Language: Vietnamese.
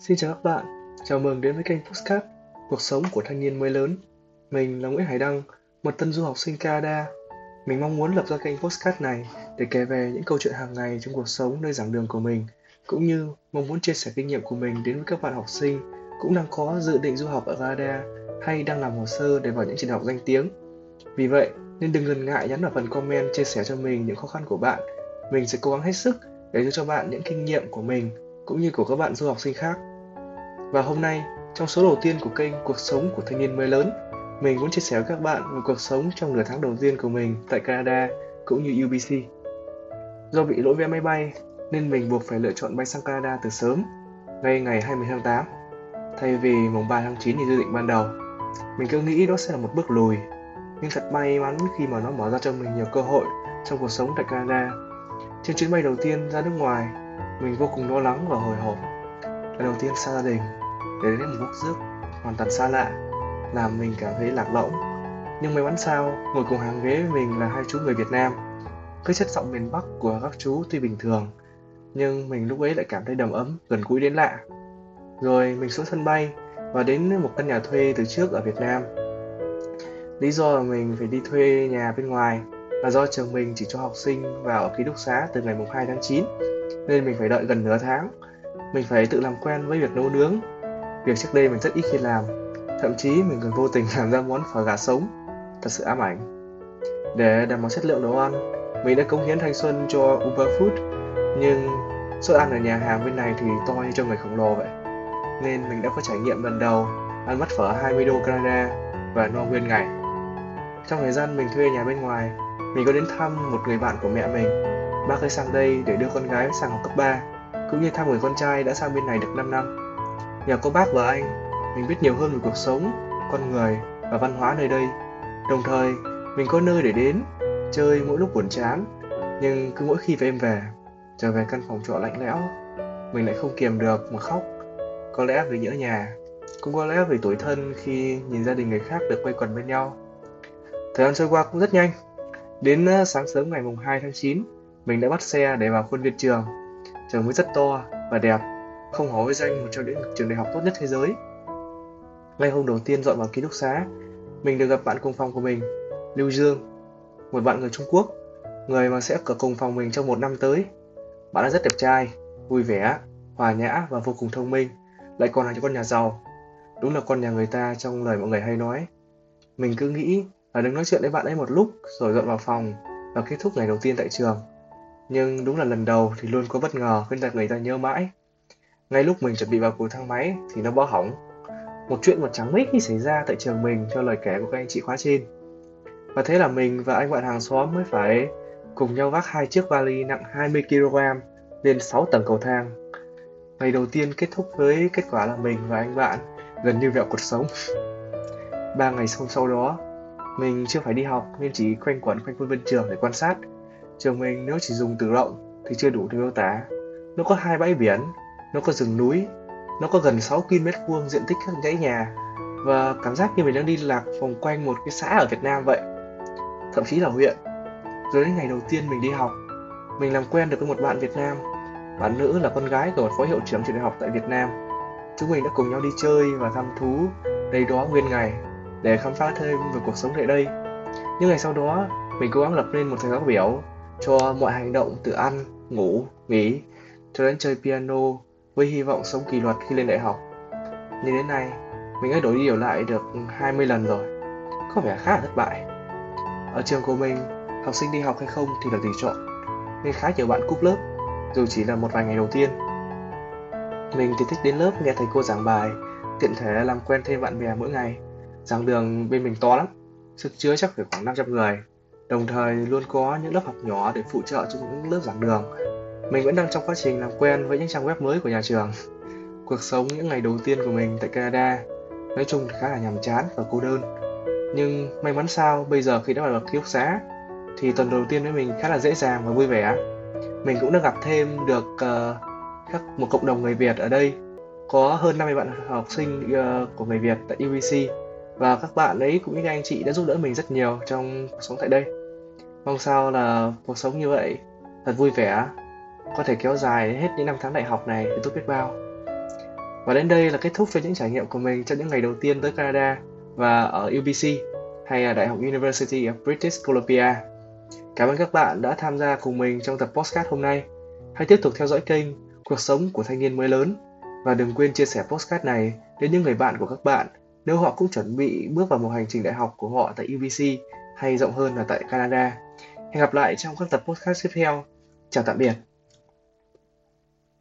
Xin chào các bạn, chào mừng đến với kênh Postcard Cuộc sống của thanh niên mới lớn Mình là Nguyễn Hải Đăng, một tân du học sinh Canada Mình mong muốn lập ra kênh Postcard này để kể về những câu chuyện hàng ngày trong cuộc sống nơi giảng đường của mình cũng như mong muốn chia sẻ kinh nghiệm của mình đến với các bạn học sinh cũng đang có dự định du học ở Canada hay đang làm hồ sơ để vào những trường học danh tiếng. Vì vậy, nên đừng ngần ngại nhắn vào phần comment chia sẻ cho mình những khó khăn của bạn. Mình sẽ cố gắng hết sức để đưa cho bạn những kinh nghiệm của mình cũng như của các bạn du học sinh khác. Và hôm nay, trong số đầu tiên của kênh Cuộc sống của thanh niên mới lớn, mình muốn chia sẻ với các bạn về cuộc sống trong nửa tháng đầu tiên của mình tại Canada cũng như UBC. Do bị lỗi vé máy bay nên mình buộc phải lựa chọn bay sang Canada từ sớm, ngay ngày 20 tháng 8, thay vì mùng 3 tháng 9 như dự định ban đầu. Mình cứ nghĩ đó sẽ là một bước lùi, nhưng thật may mắn khi mà nó mở ra cho mình nhiều cơ hội trong cuộc sống tại Canada. Trên chuyến bay đầu tiên ra nước ngoài, mình vô cùng lo lắng và hồi hộp. Lần đầu tiên xa gia đình, để đến một quốc nước hoàn toàn xa lạ, làm mình cảm thấy lạc lõng. Nhưng may mắn sao, ngồi cùng hàng ghế với mình là hai chú người Việt Nam. Cái chất giọng miền Bắc của các chú tuy bình thường, nhưng mình lúc ấy lại cảm thấy đầm ấm, gần gũi đến lạ. Rồi mình xuống sân bay và đến một căn nhà thuê từ trước ở Việt Nam. Lý do là mình phải đi thuê nhà bên ngoài là do trường mình chỉ cho học sinh vào ký túc xá từ ngày 2 tháng 9 nên mình phải đợi gần nửa tháng. Mình phải tự làm quen với việc nấu nướng. Việc trước đây mình rất ít khi làm. Thậm chí mình còn vô tình làm ra món phở gà sống. Thật sự ám ảnh. Để đảm bảo chất lượng đồ ăn, mình đã cống hiến thanh xuân cho Uber Food. Nhưng suất ăn ở nhà hàng bên này thì to như cho người khổng lồ vậy. Nên mình đã có trải nghiệm lần đầu ăn mất phở 20 đô Canada và no nguyên ngày. Trong thời gian mình thuê nhà bên ngoài, mình có đến thăm một người bạn của mẹ mình. Bác ấy sang đây để đưa con gái sang học cấp 3, cũng như thăm người con trai đã sang bên này được 5 năm. Nhờ có bác và anh, mình biết nhiều hơn về cuộc sống, con người và văn hóa nơi đây. Đồng thời, mình có nơi để đến, chơi mỗi lúc buồn chán. Nhưng cứ mỗi khi về em về, trở về căn phòng trọ lạnh lẽo, mình lại không kiềm được mà khóc. Có lẽ vì nhớ nhà, cũng có lẽ vì tuổi thân khi nhìn gia đình người khác được quây quần bên nhau. Thời gian trôi qua cũng rất nhanh. Đến ờ, sáng sớm ngày mùng 2 tháng 9, mình đã bắt xe để vào khuôn viên trường. Trường mới rất to và đẹp, không hổ với danh một trong những trường đại học tốt nhất thế giới. Ngay hôm đầu tiên dọn vào ký túc xá, mình được gặp bạn cùng phòng của mình, Lưu Dương, một bạn người Trung Quốc, người mà sẽ ở cùng phòng mình trong một năm tới. Bạn ấy rất đẹp trai, vui vẻ, hòa nhã và vô cùng thông minh, lại còn là con nhà giàu. Đúng là con nhà người ta trong lời mọi người hay nói. Mình cứ nghĩ là đứng nói chuyện với bạn ấy một lúc rồi dọn vào phòng và kết thúc ngày đầu tiên tại trường. Nhưng đúng là lần đầu thì luôn có bất ngờ khiến người ta nhớ mãi. Ngay lúc mình chuẩn bị vào cầu thang máy thì nó báo hỏng. Một chuyện một trắng mít khi xảy ra tại trường mình theo lời kể của các anh chị khóa trên. Và thế là mình và anh bạn hàng xóm mới phải cùng nhau vác hai chiếc vali nặng 20kg lên 6 tầng cầu thang. Ngày đầu tiên kết thúc với kết quả là mình và anh bạn gần như vẹo cuộc sống. Ba ngày sau sau đó, mình chưa phải đi học nên chỉ quanh quẩn quanh khuôn viên trường để quan sát. Trường mình nếu chỉ dùng từ rộng thì chưa đủ để miêu tả. Nó có hai bãi biển, nó có rừng núi, nó có gần 6 km vuông diện tích các dãy nhà và cảm giác như mình đang đi lạc vòng quanh một cái xã ở Việt Nam vậy. Thậm chí là huyện. Rồi đến ngày đầu tiên mình đi học, mình làm quen được với một bạn Việt Nam. Bạn nữ là con gái của một phó hiệu trưởng trường đại học tại Việt Nam. Chúng mình đã cùng nhau đi chơi và thăm thú đầy đó nguyên ngày để khám phá thêm về cuộc sống tại đây. Nhưng ngày sau đó, mình cố gắng lập nên một thời khóa biểu cho mọi hành động từ ăn, ngủ, nghỉ cho đến chơi piano với hy vọng sống kỷ luật khi lên đại học. Nhưng đến nay, mình đã đổi đi đổi lại được 20 lần rồi. Có vẻ khá là thất bại. Ở trường của mình, học sinh đi học hay không thì là tùy chọn, nên khá nhiều bạn cúp lớp, dù chỉ là một vài ngày đầu tiên. Mình thì thích đến lớp nghe thầy cô giảng bài, tiện thể làm quen thêm bạn bè mỗi ngày. Giảng đường bên mình to lắm, sức chứa chắc phải khoảng 500 người. Đồng thời luôn có những lớp học nhỏ để phụ trợ cho những lớp giảng đường. Mình vẫn đang trong quá trình làm quen với những trang web mới của nhà trường. Cuộc sống những ngày đầu tiên của mình tại Canada nói chung khá là nhàm chán và cô đơn. Nhưng may mắn sao bây giờ khi đã vào ký túc xá thì tuần đầu tiên với mình khá là dễ dàng và vui vẻ. Mình cũng đã gặp thêm được uh, các một cộng đồng người Việt ở đây có hơn 50 bạn học sinh uh, của người Việt tại UBC và các bạn ấy cũng như các anh chị đã giúp đỡ mình rất nhiều trong cuộc sống tại đây. Mong sao là cuộc sống như vậy thật vui vẻ, có thể kéo dài hết những năm tháng đại học này thì tốt biết bao. Và đến đây là kết thúc cho những trải nghiệm của mình trong những ngày đầu tiên tới Canada và ở UBC hay là Đại học University of British Columbia. Cảm ơn các bạn đã tham gia cùng mình trong tập podcast hôm nay. Hãy tiếp tục theo dõi kênh Cuộc sống của thanh niên mới lớn và đừng quên chia sẻ podcast này đến những người bạn của các bạn nếu họ cũng chuẩn bị bước vào một hành trình đại học của họ tại UBC hay rộng hơn là tại Canada. Hẹn gặp lại trong các tập podcast tiếp theo. Chào tạm biệt.